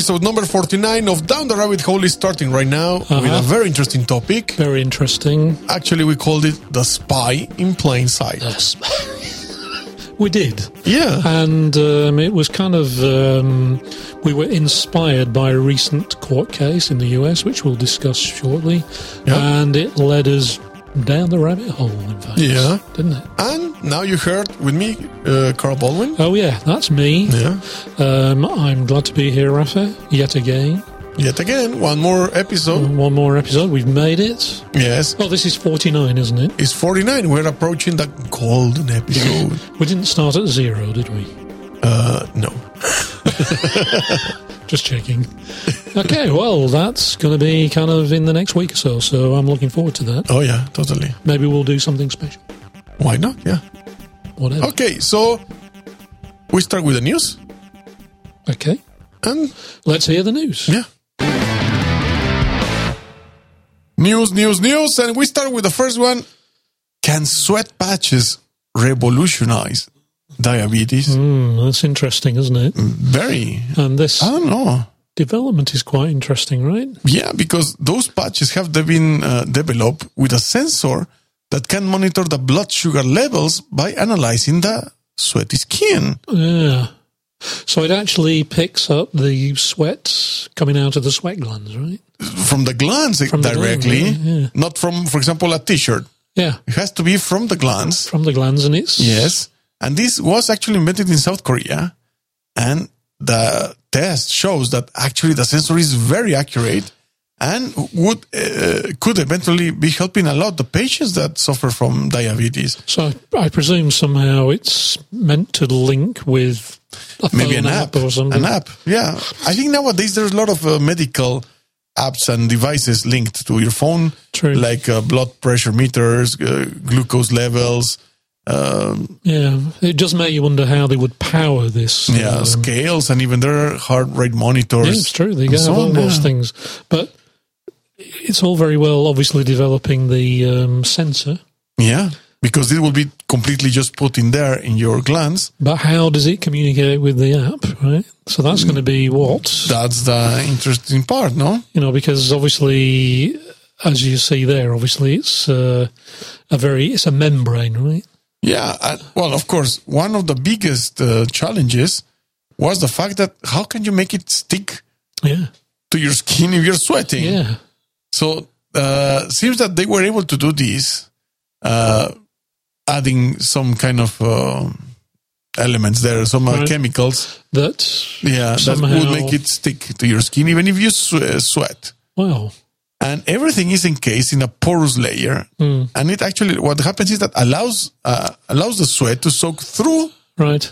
episode number 49 of Down the Rabbit Hole is starting right now with a Uh-huh. very interesting topic. Very interesting. Actually, we called it The Spy in Plain Sight. We did. Yeah. And um, it was kind of, um, we were inspired by a recent court case in the US, which we'll discuss shortly. Yeah. And it led us down the rabbit hole, in fact. Yeah. Didn't it? And now you heard with me, uh, Carl Baldwin. Oh, yeah, that's me. Yeah. Um, I'm glad to be here, Rafa, yet again. Yet again, one more episode. One more episode. We've made it. Yes. Oh, this is 49, isn't it? It's 49. We're approaching the golden episode. We didn't start at zero, did we? uh, no. Just checking. Okay, well, that's going to be kind of in the next week or so, so I'm looking forward to that. Oh, yeah, totally. Maybe we'll do something special. Why not? Yeah. Whatever. Okay, so we start with the news. Okay. And Let's hear the news. yeah. News, news, news. And we start with the first one. Can sweat patches revolutionize diabetes? Hmm, that's interesting, isn't it? Very. And this I don't know. development is quite interesting, right? Yeah, because those patches have been uh, developed with a sensor that can monitor the blood sugar levels by analyzing the sweaty skin. Yeah. So it actually picks up the sweat coming out of the sweat glands, right? From the glands From the directly, gland, yeah, yeah. not from, for example, a t-shirt. Yeah, It has to be from the glands. from the glands, and it's Yes. And this was actually invented in South Korea. And the test shows that actually the sensor is very accurate and would uh, could eventually be helping a lot the patients that suffer from diabetes. So I presume somehow it's meant to link with Maybe an app, or something. an app. Yeah, I think nowadays there's a lot of uh, medical apps and devices linked to your phone, True. like uh, blood pressure meters, uh, glucose levels, um, Yeah, it just made you wonder how they would power this. yeah, um, scales, and even their heart rate monitors. yeah, it's true. They have so all on, those yeah. things, but it's all very well, obviously developing the um, sensor. Yeah, because it will be completely just put in there in your glands. But how does it communicate with the app, right? So that's going to be what That's the interesting part, no? you know, because obviously, as you see there, obviously it's uh, a very it's a membrane, right? Yeah. uh, well, of course, one of the biggest uh, challenges was the fact that how can you make it stick Yeah, to your skin if you're sweating? yeah, So uh, seems that they were able to do this, uh, adding some kind of uh, elements there, some uh, Right. chemicals. that Yeah, that would make it stick to your skin even if you swe- sweat. wow, And everything is encased in a porous layer, Hmm. and it actually what happens is that allows uh, allows the sweat to soak through right,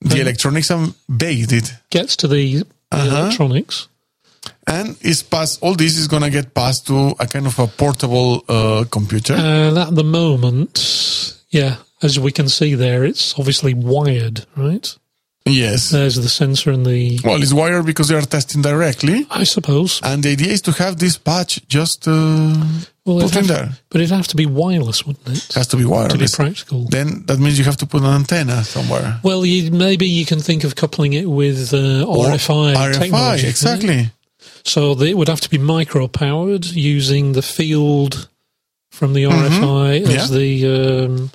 the electronics and bathe it. gets to the, the Uh-huh. electronics. And is passed. All this is gonna get passed to a kind of a portable uh, computer. And at the moment, yeah, as we can see there, it's obviously wired, right? Yes. There's the sensor and the, Well, it's wired because they are testing directly, I suppose. and the idea is to have this patch just uh, Well, put in have, there. but it'd have to be wireless, wouldn't it? It has to be wireless. to be practical. Then that means you have to put an antenna somewhere. Well, you, maybe you can think of coupling it with uh, RFI, RFI, technology. exactly. So they, it would have to be micro powered using the field from the RFI Mm-hmm. Yeah. as the um,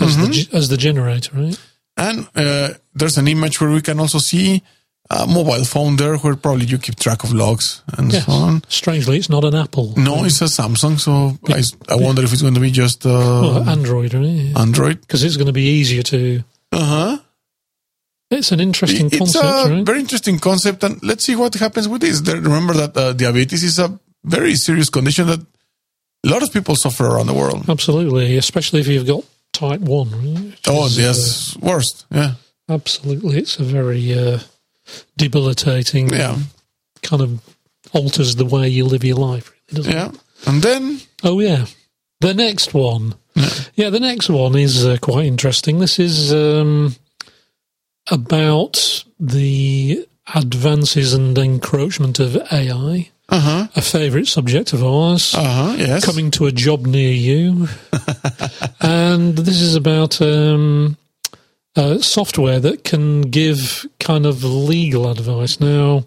as the as the generator, right? And uh, there's an image where we can also see a mobile phone there where probably you keep track of logs and Yes. so on. Strangely, it's not an Apple. No, it's a Samsung, so I, I wonder if it's going to be just uh, Well, Android, right? Android. Because it's going to be easier to. Uh huh. It's an interesting It's concept, a right? very interesting concept, and let's see what happens with this. Remember that uh, diabetes is a very serious condition that a lot of people suffer around the world. Absolutely, especially if you've got type one. Oh, is, yes, worst. Yeah, uh, absolutely, it's a very uh, debilitating. yeah, kind of alters the way you live your life. Really, doesn't yeah. it? And then, Oh yeah, the next one. Yeah. Yeah, the next one is uh, quite interesting. This is um, about the advances and encroachment of AI, uh huh, a favourite subject of ours. uh huh, yes, coming to a job near you. and this is about um, uh, software that can give kind of legal advice. Now,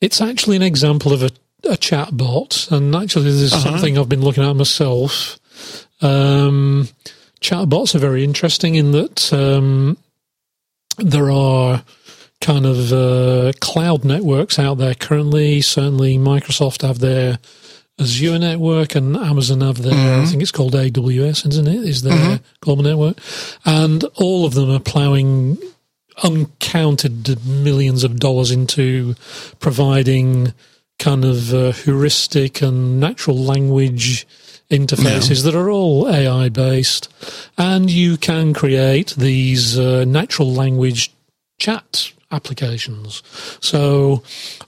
It's actually an example of a, a chat bot, and actually, this is something I've been looking at myself. Um, chatbots are very interesting in that um, there are kind of uh, cloud networks out there currently. Certainly, Microsoft have their Azure network, and Amazon have their. I think it's called AWS, isn't it? Is their global network, and all of them are ploughing uncounted millions of dollars into providing kind of uh, heuristic and natural language interfaces that are all AI based, and you can create these uh, natural language chat applications. So,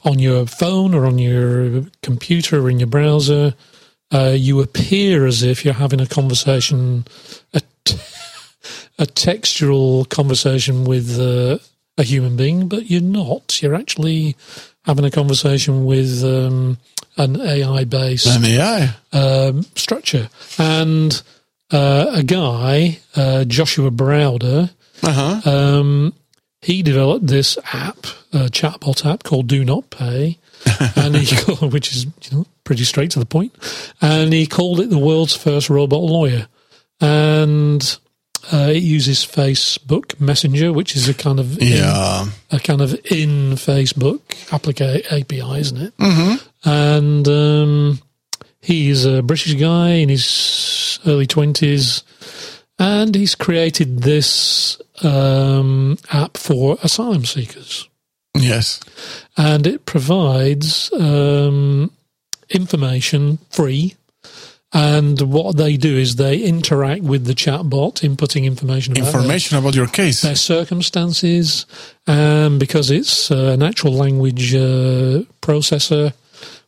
on your phone or on your computer or in your browser, uh, you appear as if you're having a conversation, a, t- a textual conversation with uh, a human being, but you're not. You're actually having a conversation with um, an AI based An AI. um, structure. And uh, a guy, uh, Joshua Browder, Uh huh. um, he developed this app, a chatbot app called Do Not Pay, and he called, which is you know, pretty straight to the point. point, and he called it the world's first robot lawyer, and uh, it uses Facebook Messenger, which is a kind of in- a kind of in Facebook applica- API, isn't it? Mm-hmm. And um, he's a British guy in his early twenties, and he's created this um, app for asylum seekers, Yes. and it provides um, information free. And what they do is they interact with the chatbot, inputting information about their- Information about your case. their circumstances, and because it's a natural language uh, processor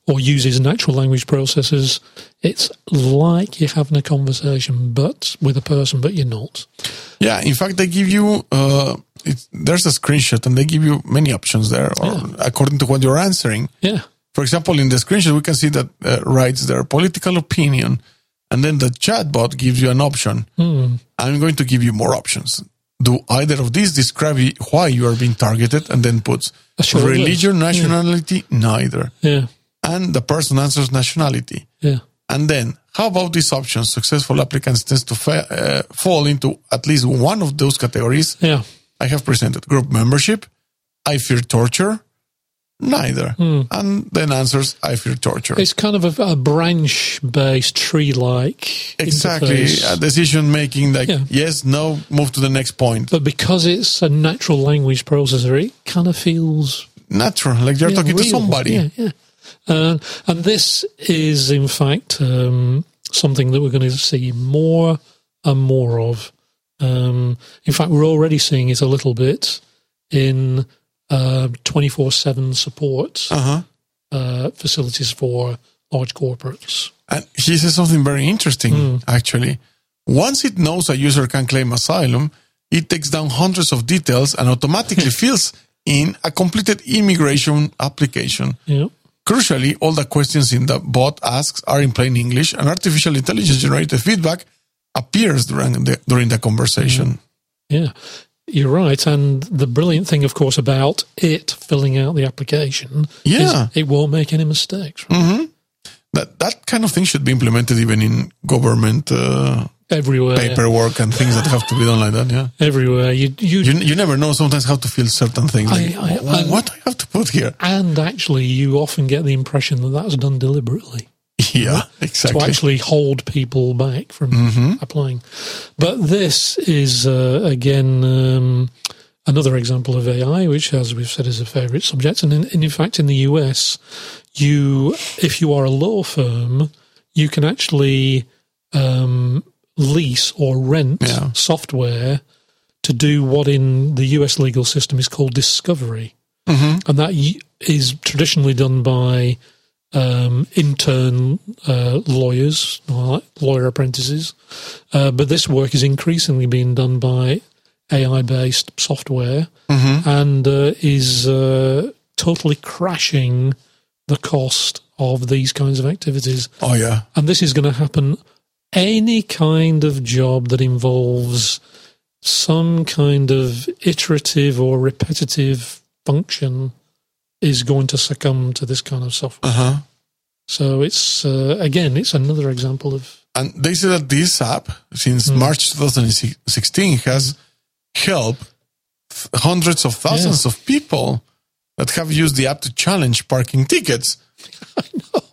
or uses natural language processors, it's like you're having a conversation, but with a person, but you're not. Yeah, in fact, they give you uh, it, there's a screenshot, and they give you many options there, or Yeah. according to what you're answering. Yeah, For example, in the screenshot, we can see that uh, writes their political opinion, and then the chatbot gives you an option. I'm going to give you more options. Do either of these describe why you are being targeted? And then puts A short list. religion, nationality, neither. yeah, And the person answers nationality. yeah, And then, how about these options? Successful applicants tends to fa- uh, fall into at least one of those categories. yeah. I have presented group membership. I fear torture. Neither. And then answers, I fear torture. It's kind of a, a branch-based tree-like exactly. interface. A decision making like, Yeah. yes, no, move to the next point. but because it's a natural language processor, it kind of feels Natural. Like you're Yeah, talking to somebody. Yeah, yeah. Uh, and this is, in fact, um, something that we're going to see more and more of. Um, in fact, we're already seeing it a little bit in twenty four seven support Uh-huh. uh, facilities for large corporates. And he says something very interesting, Hmm. actually. Once it knows a user can claim asylum, it takes down hundreds of details and automatically fills in a completed immigration application. Yeah. Crucially, all the questions in the bot asks are in plain English, and artificial intelligence generated feedback appears during the, during the conversation. Yeah, you're right. And the brilliant thing, of course, about it filling out the application Yeah. is it won't make any mistakes. That that kind of thing should be implemented even in government uh, Everywhere. paperwork and things that have to be done like that. Yeah, Everywhere. You, you, you you never know sometimes how to fill certain things. Like, I- I- what do I have to put here? and actually, you often get the impression that that's done deliberately Yeah, exactly to actually hold people back from applying. But this is, uh, again, um, another example of AI, which, as we've said, is a favorite subject. And in, and in fact, in the US, you, if you are a law firm, you can actually um, lease or rent Yeah. software to do what in the US legal system is called discovery. And that is traditionally done by um, intern uh, lawyers, lawyer apprentices. Uh, but this work is increasingly being done by AI based software and uh, is uh, totally crashing the cost of these kinds of activities. oh yeah, And this is going to happen any kind of job that involves some kind of iterative or repetitive function is going to succumb to this kind of software. Uh huh. So it's uh, again, it's another example of And they say that this app, since Hmm. March 2016, has helped hundreds of thousands of people that have used the app to challenge parking tickets. I know.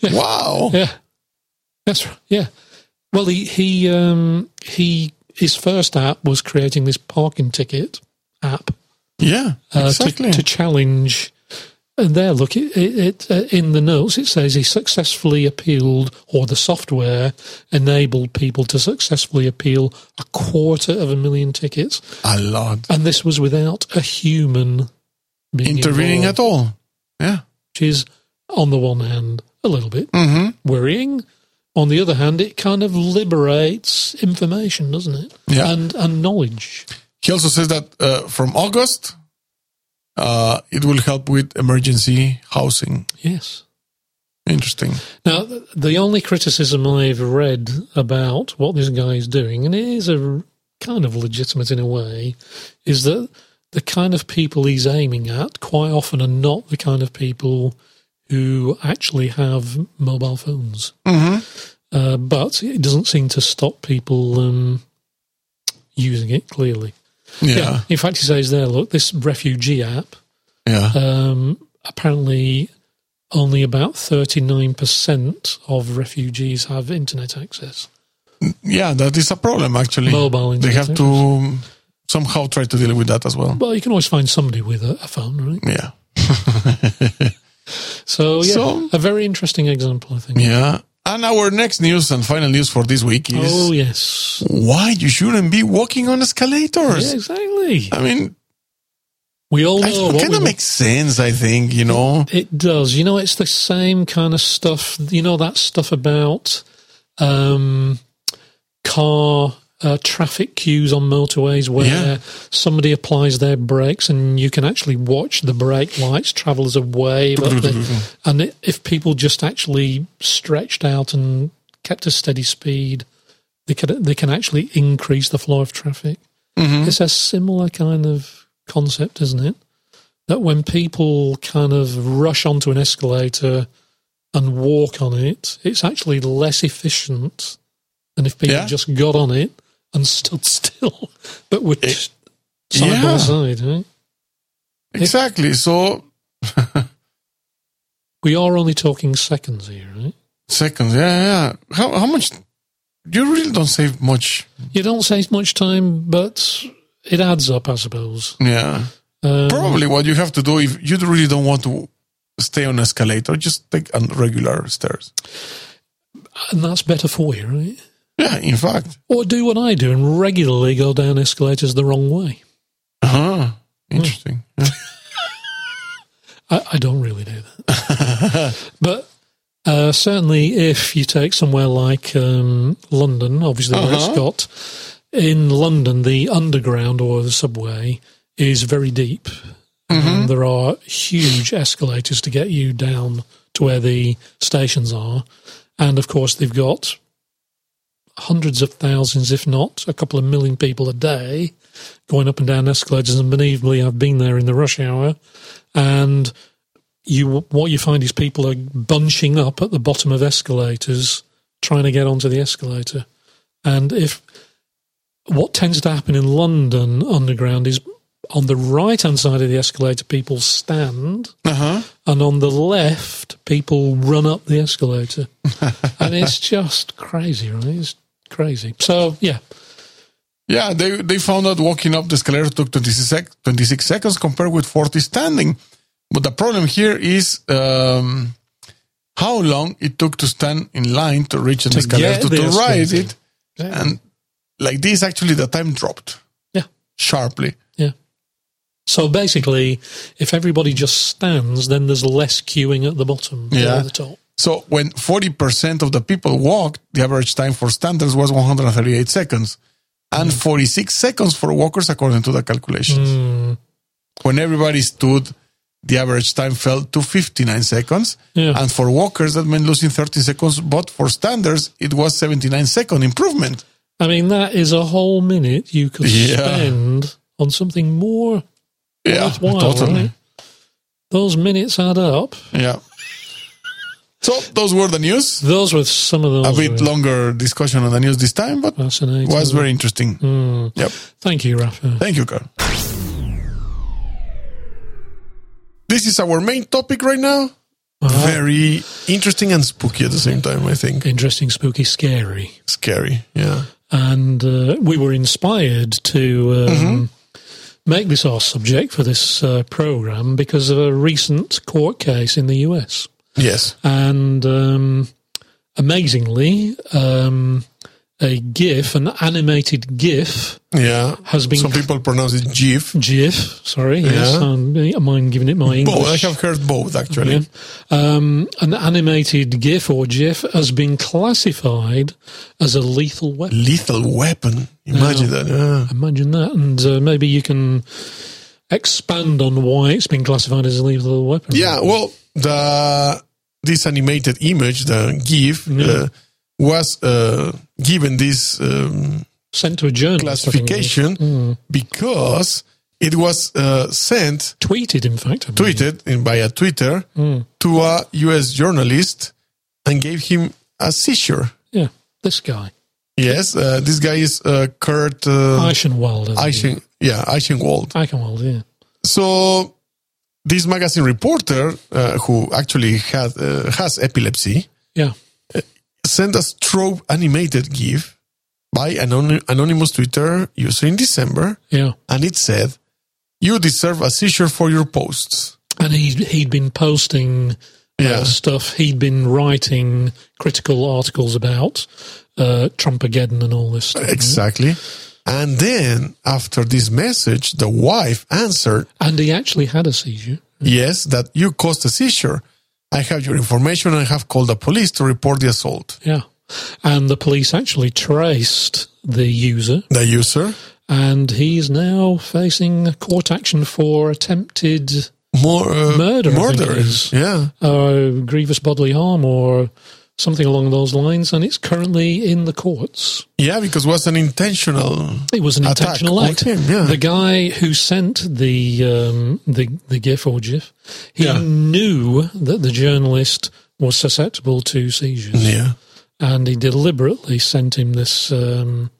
Yeah. Wow. yeah, that's right. Yeah. Well, he he um, he his first app was creating this parking ticket app Yeah, uh, exactly. to, to challenge. And there, look, it, it, it uh, in the notes it says he successfully appealed, or the software enabled people to successfully appeal a quarter of a million tickets, a lot. and this was without a human being Intervening at all. Yeah. which is, on the one hand, a little bit mm-hmm. worrying. On the other hand, it kind of liberates information, doesn't it? Yeah. And and knowledge. He also says that uh, from August, uh, it will help with emergency housing. Yes. Interesting. Now, the only criticism I've read about what this guy is doing, and it is a kind of legitimate in a way, is that the kind of people he's aiming at quite often are not the kind of people who actually have mobile phones. hmm Uh, but it doesn't seem to stop people um, using it clearly. Yeah. In fact, he says there, look, this refugee app, Yeah. um, apparently only about 39% of refugees have internet access. yeah, that is a problem, actually. Mobile They have to somehow try to deal with that as well. Well, you can always find somebody with a, a phone, right? Yeah. So, yeah, So- a very interesting example, I think. Yeah. And our next news and final news for this week is Oh, yes. why you shouldn't be walking on escalators. Yeah, exactly. I mean, We all know it kind of makes sense, I think, you know. It does. You know, it's the same kind of stuff. You know, that stuff about um, car uh, traffic queues on motorways where Yeah. somebody applies their brakes and you can actually watch the brake lights travel as a wave. the, and it, if people just actually stretched out and kept a steady speed, they can, they can actually increase the flow of traffic. It's a similar kind of concept, isn't it? That when people kind of rush onto an escalator and walk on it, it's actually less efficient than if people Yeah. just got on it and stood still, but were just side yeah. by side. eh? Exactly. So, We are only talking seconds here, right? seconds. Yeah, yeah. How, how much? You really don't save much. You don't save much time, but it adds up, I suppose. Yeah. Um, Probably what you have to do if you really don't want to stay on escalator, just take regular stairs. and that's better for you, right? Yeah, in fact. Or do what I do and regularly go down escalators the wrong way. Uh-huh. Interesting. Yeah. I, I don't really do that. but uh, certainly, if you take somewhere like um, London, obviously where it's Uh-huh. got, in London, the underground or the subway is very deep. And there are huge escalators to get you down to where the stations are. And of course, they've got hundreds of thousands, if not a couple of million people a day going up and down escalators. And believe me, I've been there in the rush hour, and you what you find is people are bunching up at the bottom of escalators trying to get onto the escalator. And if what tends to happen in London underground is on the right hand side of the escalator, people stand, Uh-huh. and on the left, people run up the escalator. and it's just crazy, right? It's crazy. So, yeah, Yeah, they, they found out walking up the escalator took 26, sec- 26 seconds compared with 40 standing. But the problem here is um, how long it took to stand in line to reach an To escalator to, to ride it. And like this, actually, the time dropped yeah, sharply. yeah. So basically, if everybody just stands, then there's less queuing at the bottom Yeah. at the top. So when 40% of the people walked, the average time for standers was 138 seconds and 46 seconds for walkers, according to the calculations. Mm, When everybody stood, the average time fell to 59 seconds. Yeah. And for walkers, that meant losing 13 seconds. But for standers, it was 79 second improvement. I mean, that is a whole minute you could Yeah. spend on something more Yeah, worthwhile, totally. right? those minutes add up. Yeah. So those were the news. Those were some of the A bit longer discussion on the news this time, but fascinating. was very interesting. Yep. Thank you, Rafa. Thank you, Carl. This is our main topic right now. Very interesting and spooky at the same time, I think. Interesting, spooky, scary. Scary. Yeah. and uh, we were inspired to um, make this our subject for this uh, program because of a recent court case in the US. Yes. And um, amazingly, um, a GIF, an animated GIF, Yeah. has been Some people pronounce it GIF. GIF. Sorry, yes, Yeah. I'm, I mind giving it my English. Both. I have heard both actually. Yeah. Um, an animated GIF or GIF has been classified as a lethal weapon. Lethal weapon. Imagine that. Yeah. Imagine that, and uh, maybe you can expand on why it's been classified as a lethal weapon. Yeah, well, the this animated image, the GIF, uh, was uh, given this um, sent to a journalist. I think it was. classification because it was uh, sent, tweeted, in fact. I tweeted in, by a Twitter to a U.S. journalist and gave him a seizure. Yeah, this guy, Yes, uh, this guy is uh, Kurt uh, Eichenwald. I think. Eichen, yeah, Eichenwald. Eichenwald, yeah. So this magazine reporter, uh, who actually had uh, has epilepsy, Yeah, sent a strobe animated GIF by an anon- anonymous Twitter user in December, yeah. and it said, "You deserve a seizure for your posts." And he'd, he'd been posting Yeah. uh, stuff, he'd been writing critical articles about uh, Trumpageddon and all this stuff. Exactly. And then after this message, the wife answered, And he actually had a seizure. "Yes, that you caused a seizure. I have your information. and I have called the police to report the assault." Yeah. And the police actually traced the user The user and he's now facing court action for attempted more uh, Murder, Murder. Yeah. uh, grievous bodily harm or something along those lines, and it's currently in the courts. Yeah, because it was an intentional. It was an intentional act. him, yeah. The guy who sent the um, the the GIF or GIF, he Yeah. knew that the journalist was susceptible to seizures, Yeah. and he deliberately sent him this um,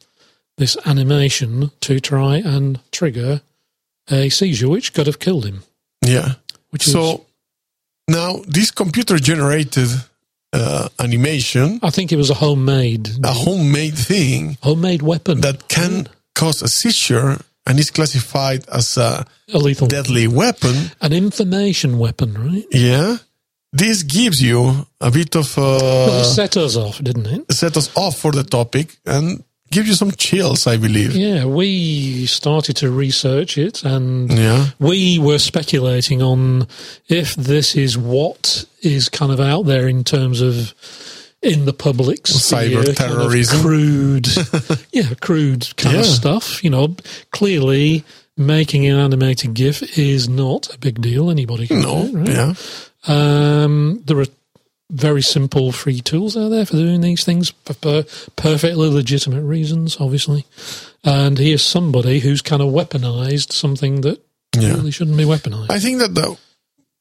this animation to try and trigger a seizure, which could have killed him. Yeah. Which is, So now this computer generated uh, animation, I think it was a homemade a homemade thing homemade weapon that can cause a seizure and is classified as a a lethal deadly weapon. an information weapon, right? Yeah. This gives you a bit of Well, uh, it set us off, didn't it? set us off for the topic and give you some chills, I believe. Yeah, we started to research it and Yeah. we were speculating on if this is what is kind of out there in terms of in the public sphere, Cyber kind of terrorism. crude, yeah, crude kind of stuff. You know, clearly making an animated GIF is not a big deal. Anybody can No. do it, right? Yeah. Um, there are very simple free tools out there for doing these things for per- perfectly legitimate reasons, obviously. And here's somebody who's kind of weaponized something that Yeah. really shouldn't be weaponized. I think that the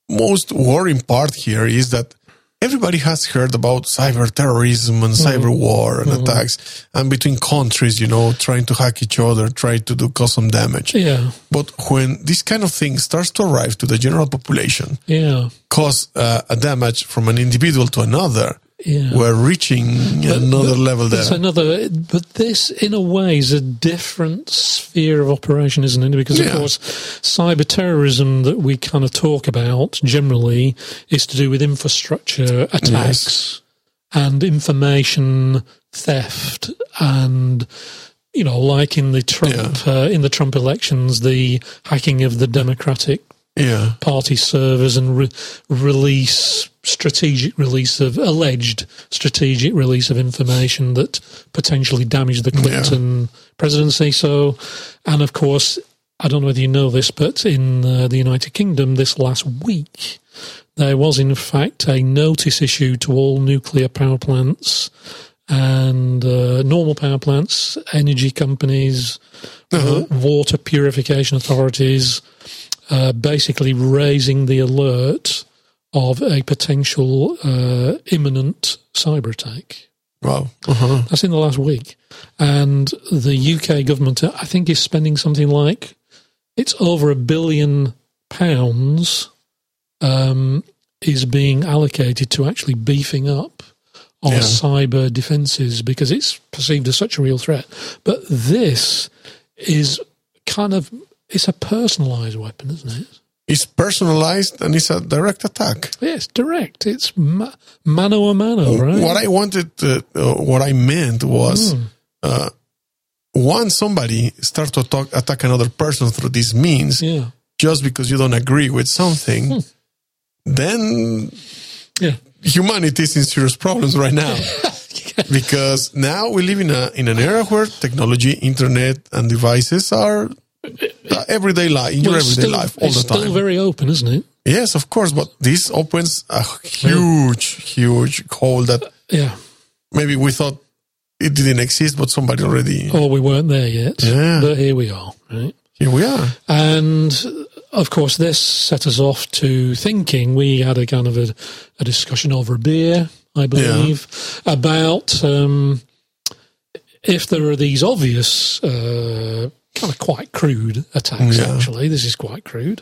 most worrying part here is that everybody has heard about cyber terrorism and cyber war and attacks and between countries, you know, trying to hack each other, try to do cause some damage. yeah, But when this kind of thing starts to arrive to the general population, yeah, cause uh, a damage from an individual to another, yeah. we're reaching another level It's there. another, but this, in a way, is a different sphere of operation, isn't it? Because, of Yeah. course, cyber terrorism that we kind of talk about generally is to do with infrastructure attacks and information theft, and you know, like in the Trump uh, in the Trump elections, the hacking of the Democratic Yeah. party servers and re- release strategic release of alleged strategic release of information that potentially damaged the Clinton presidency. So, and of course, I don't know whether you know this, but in uh, the United Kingdom this last week, there was in fact a notice issued to all nuclear power plants and uh, normal power plants, energy companies, wa- water purification authorities, uh, basically raising the alert of a potential uh, imminent cyber attack. Wow. Uh-huh. That's in the last week. And the UK government, I think, is spending something like it's over a billion pounds um, is being allocated to actually beefing up our Yeah. cyber defences because it's perceived as such a real threat. But this is kind of it's a personalised weapon, isn't it? It's personalized and it's a direct attack. Yes, direct. It's ma- mano a mano, right? What I wanted, uh, uh, what I meant was, Hmm. uh, once somebody start to talk, attack another person through these means, yeah, just because you don't agree with something, Hmm. then yeah. humanity is in serious problems right now. because now we live in a in an era where technology, internet, and devices are everyday life in your Well, it's everyday still, life all the time. still very open, isn't it? yes, of course, but this opens a huge, huge hole that Yeah. maybe we thought it didn't exist, but somebody already. Or we weren't there yet. Yeah. But here we are, right? Here we are. And of course, this set us off to thinking. We had a kind of a, a discussion over a beer, I believe, about um, if there are these obvious, uh, kind of quite crude attacks, Yeah. actually. This is quite crude.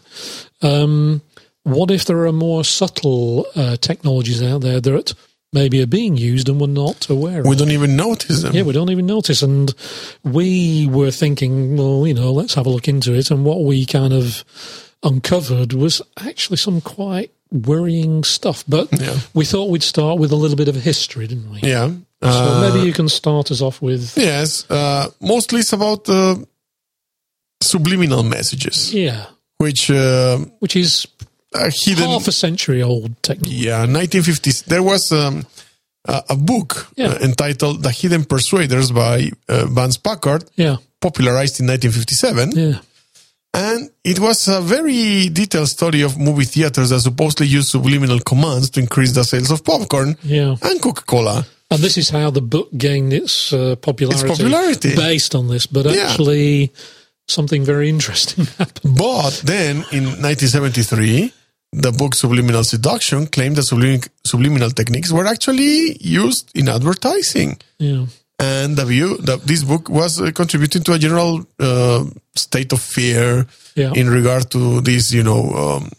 Um, what if there are more subtle uh, technologies out there that maybe are being used and we're not aware of? We don't even notice them. Yeah, we don't even notice. And we were thinking, well, you know, let's have a look into it. And what we kind of uncovered was actually some quite worrying stuff. But Yeah. we thought we'd start with a little bit of history, didn't we? Yeah. So Uh, maybe you can start us off with, yes. Uh, mostly it's about uh, subliminal messages, yeah, which uh, which is hidden. half a century old technique. Yeah, 1950s. There was um, a, a book Yeah. uh, entitled "The Hidden Persuaders" by uh, Vance Packard, Yeah, popularized in 1957, yeah, and it was a very detailed study of movie theaters that supposedly use subliminal commands to increase the sales of popcorn yeah. and Coca-Cola. And this is how the book gained its uh, popularity, popularity. based on this. But Yeah. Something very interesting happened. But then in 1973, the book Subliminal Seduction claimed that sublim- subliminal techniques were actually used in advertising. Yeah. And the view that this book was uh, contributing to a general uh, state of fear Yeah. in regard to these, you know, um,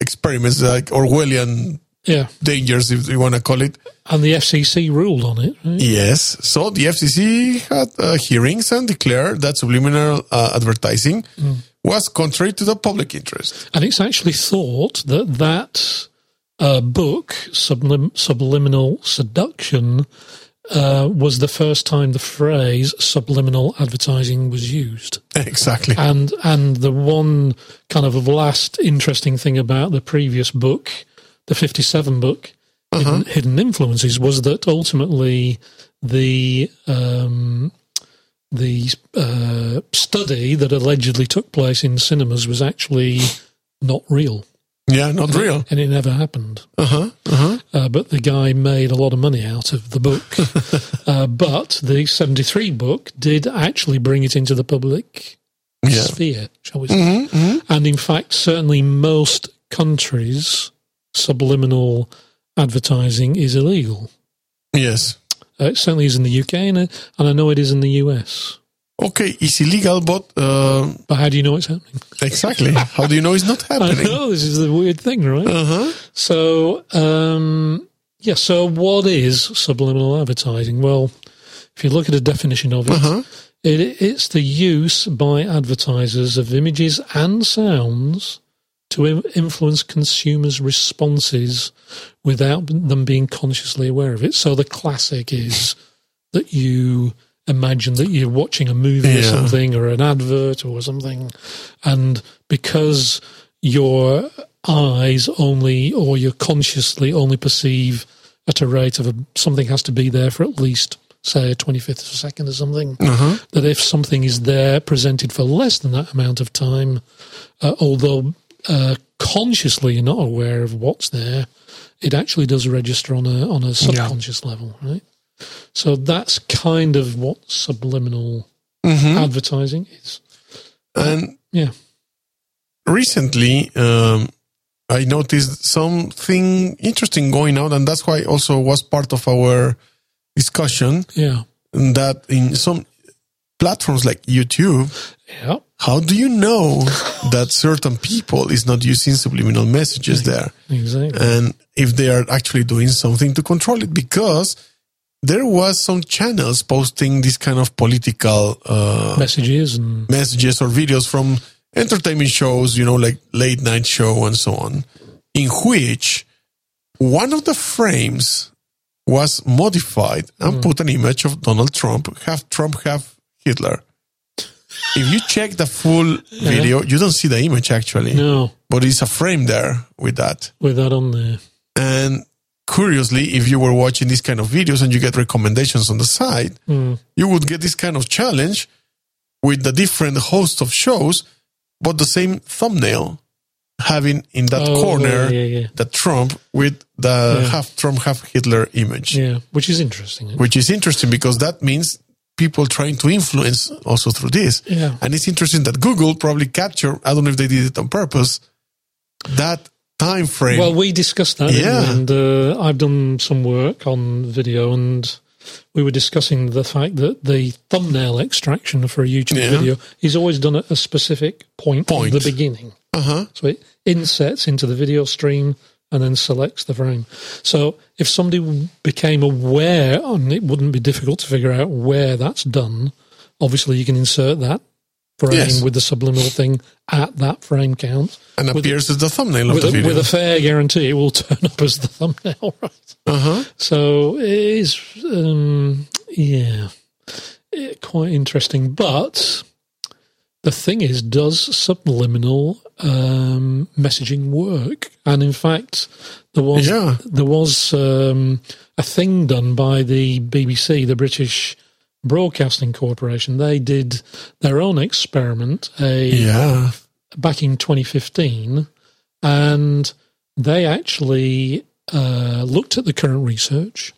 experiments like Orwellian Yeah. dangers, if you want to call it. And the FCC ruled on it. Right? Yes. So the FCC had uh, hearings and declared that subliminal uh, advertising was contrary to the public interest. And it's actually thought that that uh, book, Sublim- Subliminal Seduction, uh, was the first time the phrase subliminal advertising was used. Exactly. And and the one kind of last interesting thing about the previous book, the 57 book, Hidden, Hidden Influences, was that ultimately the um, the uh, study that allegedly took place in cinemas was actually not real, Yeah, not real. and it never happened. Uh huh. Uh huh. But the guy made a lot of money out of the book. uh, but the 73 book did actually bring it into the public Yeah. sphere, shall we say. And in fact, certainly most countries, subliminal advertising is illegal. Yes. Uh, it certainly is in the UK, and, uh, and I know it is in the US. Okay, it's illegal, but uh, But how do you know it's happening? exactly. How do you know it's not I happening? know this is the weird thing, right? Uh huh. So, um, yeah. So, what is subliminal advertising? Well, if you look at a definition of it, Uh-huh. it it's the use by advertisers of images and sounds to influence consumers' responses without them being consciously aware of it. So, the classic is that you imagine that you're watching a movie or something or an advert or something, and because your eyes only or you consciously only perceive at a rate of a, something has to be there for at least say a 25th of a second or something Uh-huh. that if something is there presented for less than that amount of time uh, although uh, consciously you're not aware of what's there it actually does register on a on a subconscious level right so that's kind of what subliminal Mm-hmm. advertising is And yeah recently, um, I noticed something interesting going on, and that's why also was part of our discussion. Yeah. That in some platforms like YouTube, Yeah. How do you know that certain people is not using subliminal messages there? Exactly. and if they are actually doing something to control it because there was some channels posting this kind of political uh, Messages and messages or videos from entertainment shows you know like late night show and so on in which one of the frames was modified and put an image of donald trump half trump half hitler if you check the full video you don't see the image actually no, but it's a frame there with that with that on there. and curiously, if you were watching these kind of videos and you get recommendations on the side, Hmm. you would get this kind of challenge with the different host of shows, but the same thumbnail having in that Oh, corner yeah, yeah, the Trump with the Yeah. half Trump, half Hitler image, yeah, which is interesting. which is interesting because that means people trying to influence also through this. Yeah. And it's interesting that Google probably captured, I don't know if they did it on purpose, that time frame. Well, we discussed that. Yeah. and uh, I've done some work on video, and we were discussing the fact that the thumbnail extraction for a YouTube Yeah. video is always done at a specific point, Point. the beginning. uh-huh. So it insets into the video stream and then selects the frame. So if somebody became aware, and it wouldn't be difficult to figure out where that's done, obviously you can insert that frame Yes. with the subliminal thing at that frame count. and appears as the thumbnail of With the a, video. with a fair guarantee, it will turn up as the thumbnail, right? uh-huh. So it is, um, yeah, eh, quite interesting. But the thing is, does subliminal um, messaging work? And in fact, there was Yeah. there was um, a thing done by the BBC, the British Broadcasting Corporation. They did their own experiment. A Yeah. back in 2015, and they actually uh, looked at the current research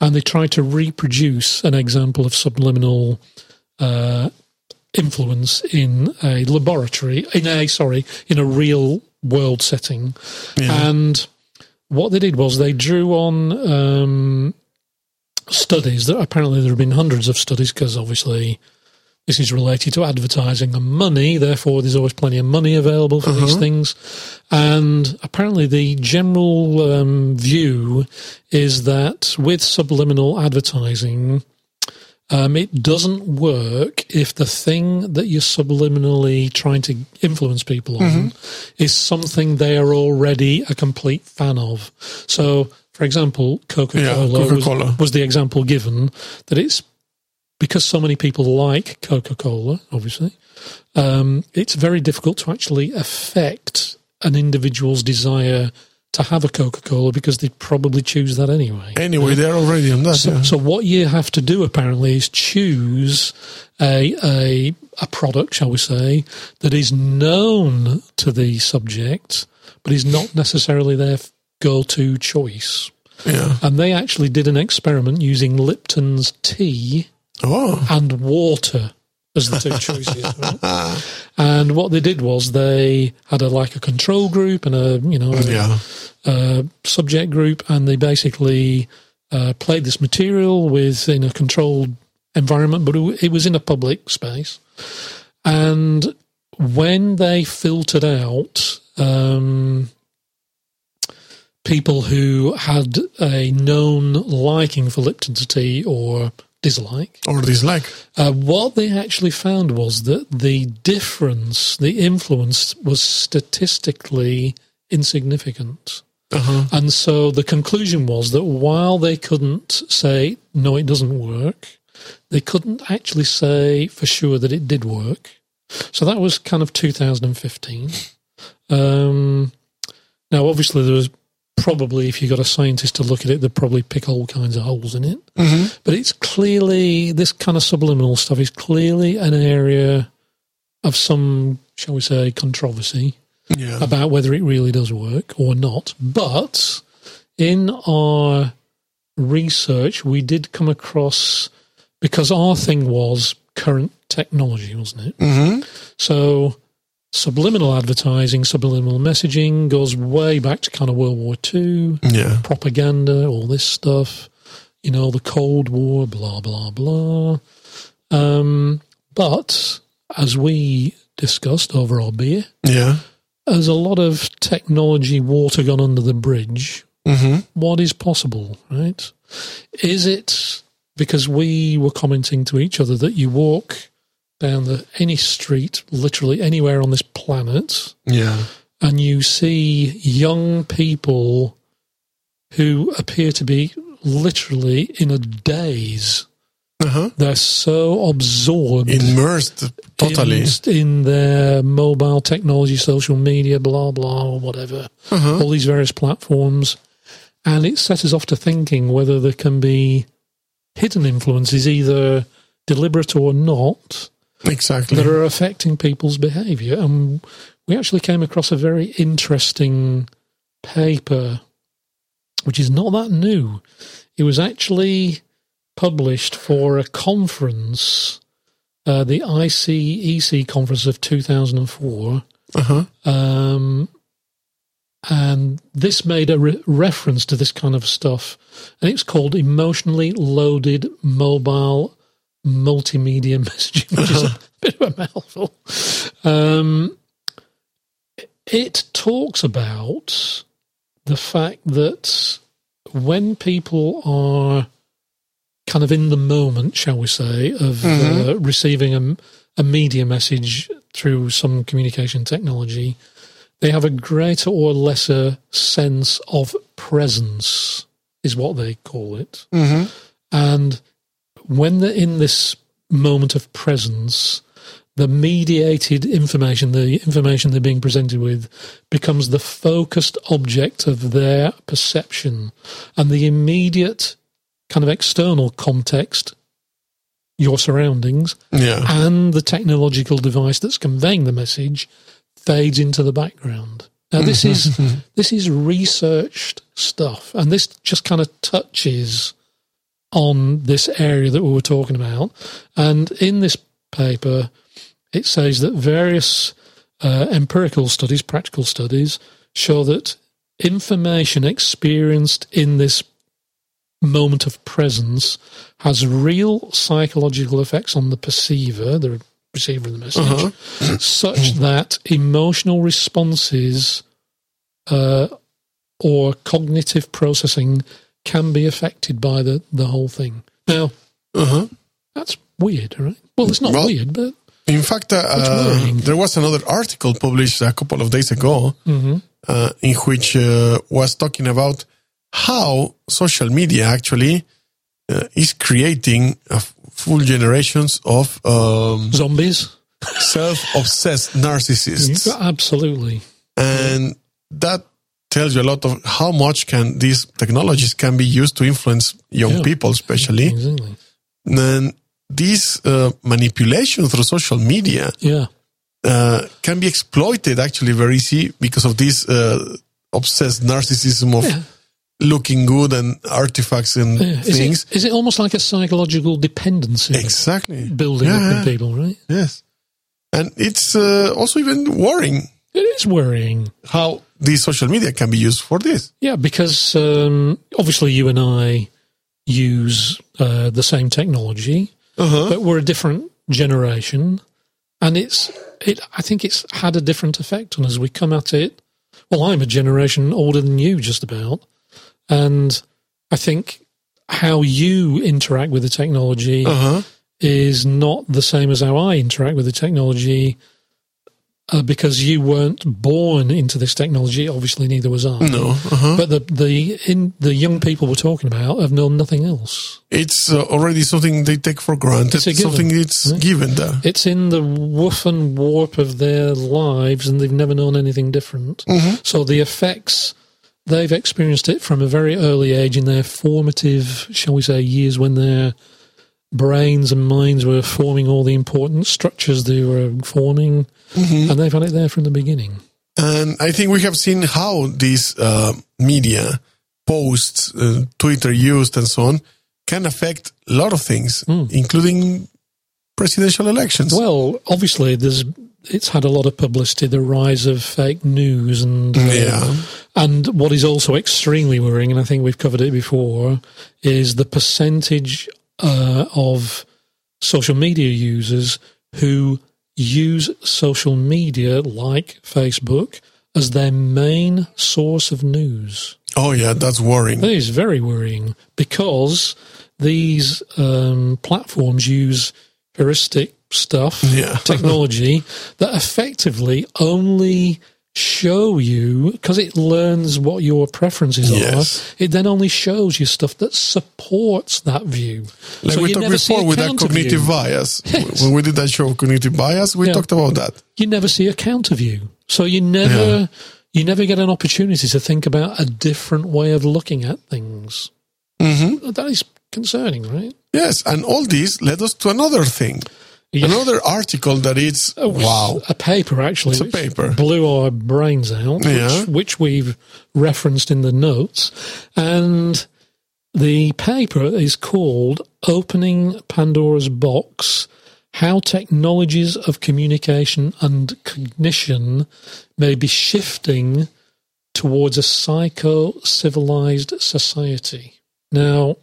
and they tried to reproduce an example of subliminal uh, influence in a laboratory, in a sorry, in a real world setting, and what they did was they drew on um, studies that apparently there have been hundreds of studies because obviously this is related to advertising and money, therefore there's always plenty of money available for these things. And apparently the general um, view is that with subliminal advertising, um, it doesn't work if the thing that you're subliminally trying to influence people on is something they are already a complete fan of. So, for example, Coca Cola Yeah, was, was the example given that it's because so many people like Coca Cola, obviously, um, it's very difficult to actually affect an individual's desire to have a Coca Cola because they'd probably choose that anyway. Anyway, they're already on that. So, yeah. so what you have to do apparently is choose a, a a product, shall we say, that is known to the subject, but is not necessarily their go-to choice. yeah. And they actually did an experiment using Lipton's tea Oh, and water as the two choices. right? And what they did was they had a like a control group and a you know a, yeah. uh, subject group, and they basically uh, played this material within a controlled environment, but it, it was in a public space. And when they filtered out um, people who had a known liking for Lipton's tea or dislike, Or dislike. uh, what they actually found was that the difference, the influence, was statistically insignificant. Uh-huh. And so the conclusion was that while they couldn't say, no, it doesn't work, they couldn't actually say for sure that it did work. So that was kind of 2015. Um, now, obviously, there was probably, if you've got a scientist to look at it, they'd probably pick all kinds of holes in it. But it's clearly, this kind of subliminal stuff is clearly an area of some, shall we say, controversy Yeah. about whether it really does work or not. But in our research, we did come across because our thing was current technology, wasn't it? hmm So subliminal advertising, subliminal messaging goes way back to kind of World War II, Yeah. propaganda, all this stuff, you know, the Cold War, blah, blah, blah. Um, but as we discussed over our beer, Yeah. there's a lot of technology water gone under the bridge. hmm What is possible, right? Is it because we were commenting to each other that you walk down the any street, literally anywhere on this planet, Yeah. and you see young people who appear to be literally in a daze. Uh-huh. They're so absorbed Immersed totally. in, in their mobile technology, social media, blah blah, or whatever, Uh-huh. all these various platforms, and it sets us off to thinking whether there can be hidden influences, either deliberate or not, Exactly. that are affecting people's behaviour. And we actually came across a very interesting paper, which is not that new. It was actually published for a conference, uh, the ICEC conference of 2004. uh-huh. Um, and this made a re- reference to this kind of stuff. And it's called emotionally loaded mobile multimedia messaging, which is a bit of a mouthful. Um, it talks about the fact that when people are kind of in the moment, shall we say, of uh, receiving a, a media message through some communication technology, they have a greater or lesser sense of presence, is what they call it. hmm And when they're in this moment of presence, the mediated information, the information they're being presented with, becomes the focused object of their perception. And the immediate kind of external context, your surroundings, Yeah. and the technological device that's conveying the message fades into the background. Now this is mm-hmm. this is researched stuff, and this just kind of touches on this area that we were talking about. And in this paper, it says that various uh, empirical studies, practical studies, show that information experienced in this moment of presence has real psychological effects on the perceiver, the receiver of the message, such that emotional responses uh, or cognitive processing can be affected by the, the whole thing. Now, Uh-huh. that's weird, right? Well, it's not Well- weird, but In fact, uh, uh, there was another article published a couple of days ago Mhm. uh, in which uh, was talking about how social media actually uh, is creating full generations of um, zombies. self-obsessed narcissists, Absolutely. and that tells you a lot of how much can these technologies can be used to influence young Yeah. people, especially. Exactly. And this uh, manipulation through social media Yeah. uh, can be exploited actually very easy because of this uh, obsessed narcissism of Yeah. looking good and artifacts and yeah. Is, things. it, is it almost like a psychological dependency Exactly. building up in people, right? Yes. And it's uh, also even worrying It is worrying. how these social media can be used for this. Yeah, because um, obviously you and I use uh, the same technology, Uh-huh. but we're a different generation, and it's it. I think it's had a different effect on us. We come at it. Well, I'm a generation older than you, just about, and I think how you interact with the technology Uh-huh. is not the same as how I interact with the technology. Uh, because you weren't born into this technology, obviously neither was I. No. Uh-huh. But the the in the young people we're talking about have known nothing else. It's uh, already something they take for granted. It's something it's given there. It's in the woof and warp of their lives, and they've never known anything different. So the effects they've experienced it from a very early age in their formative, shall we say, years when their brains and minds were forming all the important structures they were forming, and they've had it there from the beginning. And I think we have seen how these uh, media posts, uh, Twitter used, and so on, can affect a lot of things, including presidential elections. Well, obviously, there's it's had a lot of publicity. The rise of fake news and uh, Yeah. and what is also extremely worrying, and I think we've covered it before, is the percentage uh, of social media users who use social media like Facebook as their main source of news. Oh yeah, that's worrying. That is very worrying because these um, platforms use heuristic stuff, Yeah. technology that effectively only show you because it learns what your preferences Yes. are. It then only shows you stuff that supports that view. Like so we talked before with that cognitive view. bias. Yes. When we did that show, cognitive bias, we Yeah. talked about that. You never see a counter view. So you never Yeah. you never get an opportunity to think about a different way of looking at things. hmm That is concerning, right? Yes, and all this led us to another thing. Yeah. Another article that oh, it's Oh, wow. a paper actually. It's a paper. blew our brains out, Yeah. which, which we've referenced in the notes, and the paper is called "Opening Pandora's Box: How Technologies of Communication and Cognition May Be Shifting Towards a Psycho-Civilized Society." Now,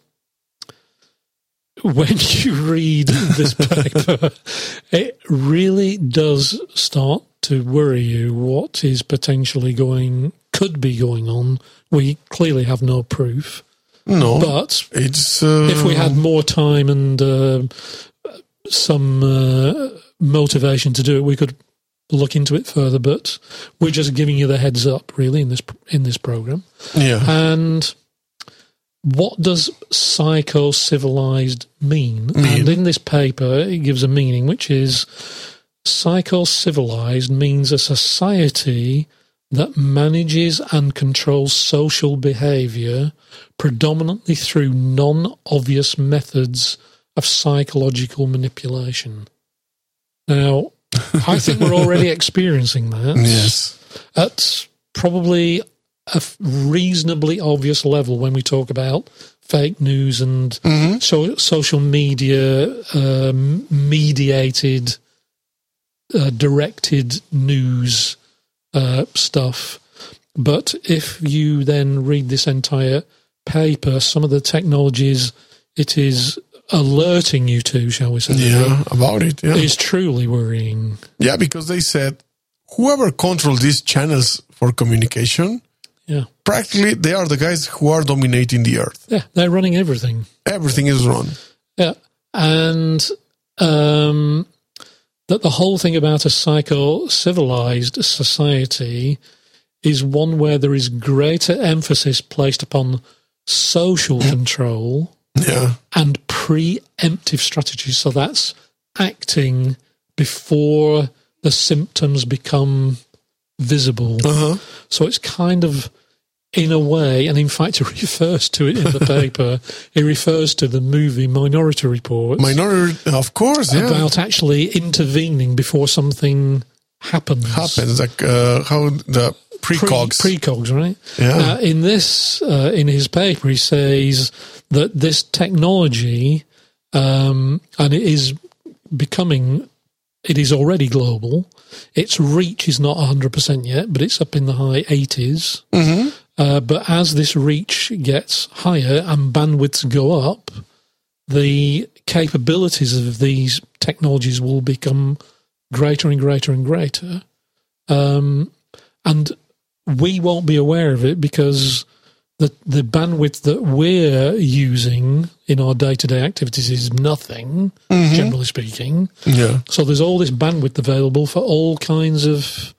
when you read this paper, it really does start to worry you what is potentially going, could be going on. We clearly have no proof, No, but it's uh, if we had more time and uh, some uh, motivation to do it, we could look into it further. But we're just giving you the heads up, really, in this in this program. yeah, And what does psycho civilized mean? And in this paper, it gives a meaning, which is psycho civilized means a society that manages and controls social behavior predominantly through non obvious methods of psychological manipulation. Now, I think we're already experiencing that yes, at probably a reasonably obvious level when we talk about fake news and so, social media um, mediated, uh, directed news uh, stuff. But if you then read this entire paper, some of the technologies it is alerting you to, shall we say, yeah, about it. Yeah, is truly worrying. yeah, because they said whoever controls these channels for communication, Yeah. practically they are the guys who are dominating the earth. Yeah, they're running everything. Everything is run. Yeah, and um, that the whole thing about a psycho-civilized society is one where there is greater emphasis placed upon social control Yeah, and preemptive strategies. So that's acting before the symptoms become visible. uh huh. So it's kind of, in a way, and in fact, he refers to it in the paper. he refers to the movie Minority Report Minority, of course, yeah, about actually intervening before something happens. happens like uh, how the precogs. Pre- precogs, right? Yeah. Uh, in this, uh, in his paper, he says that this technology, um, and it is becoming, it is already global. Its reach is not 100% yet, but it's up in the high 80s. Mhm. Uh, but as this reach gets higher and bandwidths go up, the capabilities of these technologies will become greater and greater and greater. Um, and we won't be aware of it because the the bandwidth that we're using in our day to day activities is nothing, generally speaking. yeah, So there's all this bandwidth available for all kinds of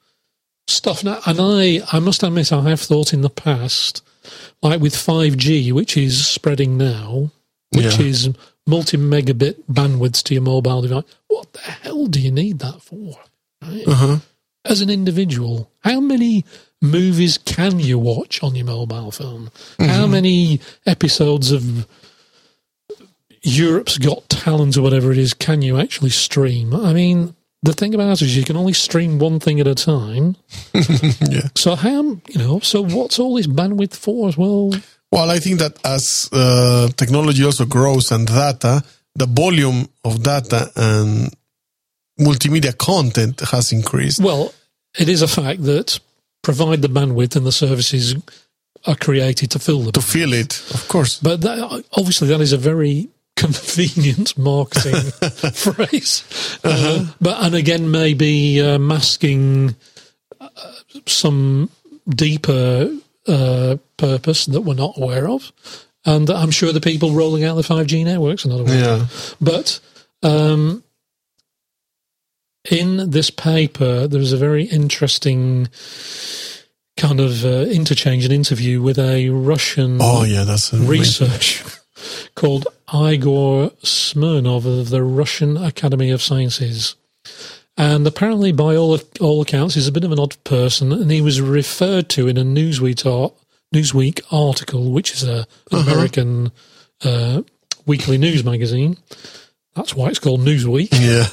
stuff. Now, and I, I must admit, I have thought in the past, like with 5G, which is spreading now, which Yeah. is multi megabit bandwidths to your mobile device. What the hell do you need that for? Right? uh huh. As an individual, how many movies can you watch on your mobile phone? How many episodes of Europe's Got Talent or whatever it is can you actually stream? I mean, the thing about it is you can only stream one thing at a time. Yeah. So how you know? So what's all this bandwidth for? As well, Well, I think that as uh, technology also grows and data, the volume of data and multimedia content has increased. Well, it is a fact that provide the bandwidth and the services are created to fill them. To fill it, of course. But that, obviously, that is a very convenient marketing phrase. Uh, but and again, maybe uh, masking uh, some deeper uh, purpose that we're not aware of, and I'm sure the people rolling out the 5G networks are not aware. Yeah. Of. But um, in this paper, there is a very interesting kind of uh, interchange and interview with a Russian Oh yeah, that's research called Igor Smirnov of the Russian Academy of Sciences. And apparently, by all all accounts, he's a bit of an odd person, and he was referred to in a Newsweek, Newsweek article, which is a, an American uh, weekly news magazine. That's why it's called Newsweek. Yeah.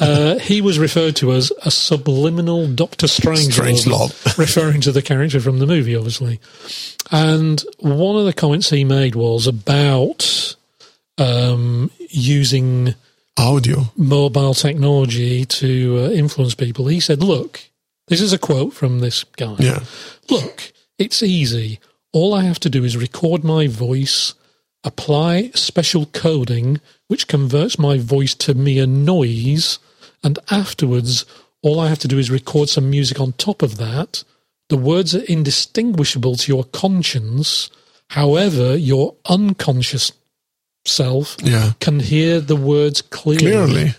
Uh, he was referred to as a subliminal Doctor Strange, Strangelove. referring to the character from the movie, obviously. And one of the comments he made was about um, using Audio. mobile technology to uh, influence people. He said, "Look, this is a quote from this guy. Yeah. Look, it's easy. All I have to do is record my voice, apply special coding, which converts my voice to mere noise, and afterwards, all I have to do is record some music on top of that. The words are indistinguishable to your conscience. However, your unconscious self Yeah. can hear the words clearly. Clearly.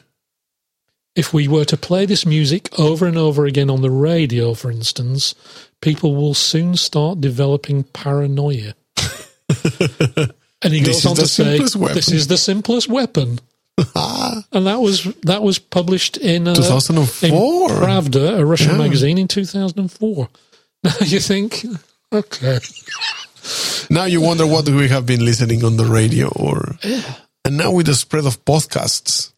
If we were to play this music over and over again on the radio, for instance, people will soon start developing paranoia. and he This goes on to say, weapon. "This is the simplest weapon." and that was that was published in uh, 2004. in Pravda, a Russian Yeah. magazine, in 2004. Now you think, okay, Now you wonder what we have been listening on the radio or and now with the spread of podcasts,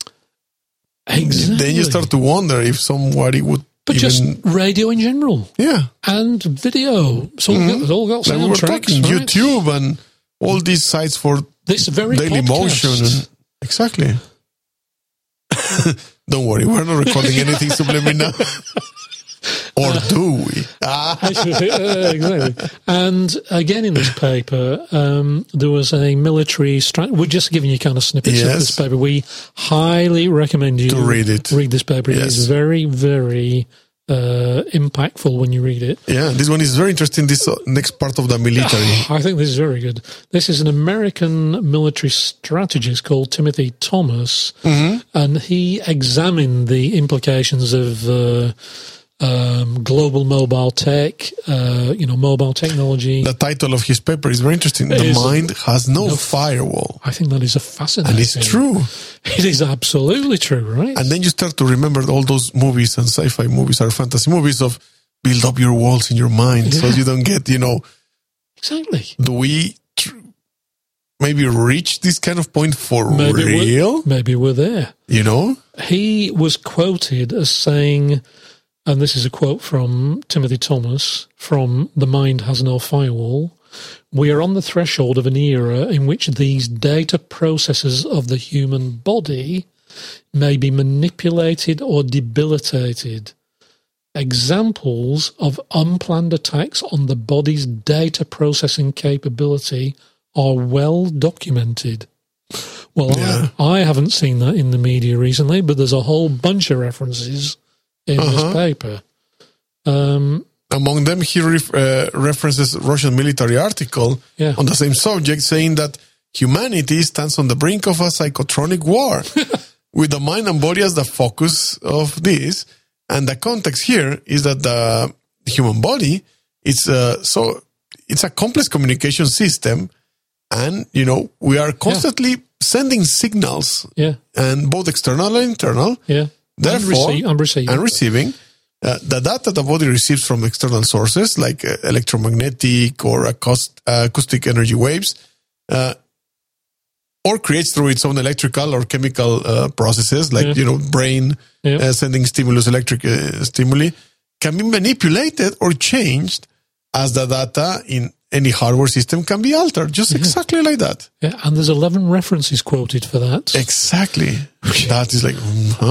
exactly. then you start to wonder if somebody would but even just radio in general yeah. and video. So it's all got soundtracks. Like we were talking right? YouTube and all these sites for This very Daily podcast. Motion exactly. Don't worry, we're not recording anything subliminal. or do we? Ah, Uh, exactly. And again, in this paper, um, there was a military. Stra- we're just giving you kind of snippets of this paper. We highly recommend you To read it. Read this paper. It Yes. is very, very uh, impactful when you read it. yeah, this one is very interesting. This uh, next part of the military. I think this is very good. This is an American military strategist called Timothy Thomas, Mm-hmm. and he examined the implications of uh, um, global mobile tech, uh, you know, mobile technology. The title of his paper is very interesting. It the is- mind has no, firewall. I think that is a fascinating. And it's true. It is absolutely true, right? And then you start to remember all those movies and sci-fi movies or fantasy movies of build up your walls in your mind so you don't get, you know, exactly. do we tr- maybe reach this kind of point for Maybe real? We're, maybe we're there. You know? He was quoted as saying, and this is a quote from Timothy Thomas from The Mind Has No Firewall. We are on the threshold of an era in which these data processes of the human body may be manipulated or debilitated. Examples of unplanned attacks on the body's data processing capability are well documented. Well, Yeah. I, I haven't seen that in the media recently, but there's a whole bunch of references in Uh-huh. this paper. Um, Among them, he ref- uh, references Russian military article Yeah. on the same subject, saying that humanity stands on the brink of a psychotronic war, with the mind and body as the focus of this. And the context here is that the human body it's uh, so it's a complex communication system, and you know we are constantly sending signals, yeah, and both external and internal, yeah. Therefore- I'm receiving. and receiving. Uh, the data the body receives from external sources like uh, electromagnetic or acoust- uh, acoustic energy waves, uh, or creates through its own electrical or chemical uh, processes, like Yeah. you know, brain Yeah. uh, sending stimulus, electric uh, stimuli, can be manipulated or changed as the data in any hardware system can be altered, just exactly like that. Yeah, and there's 11 references quoted for that. Exactly. that is like, huh.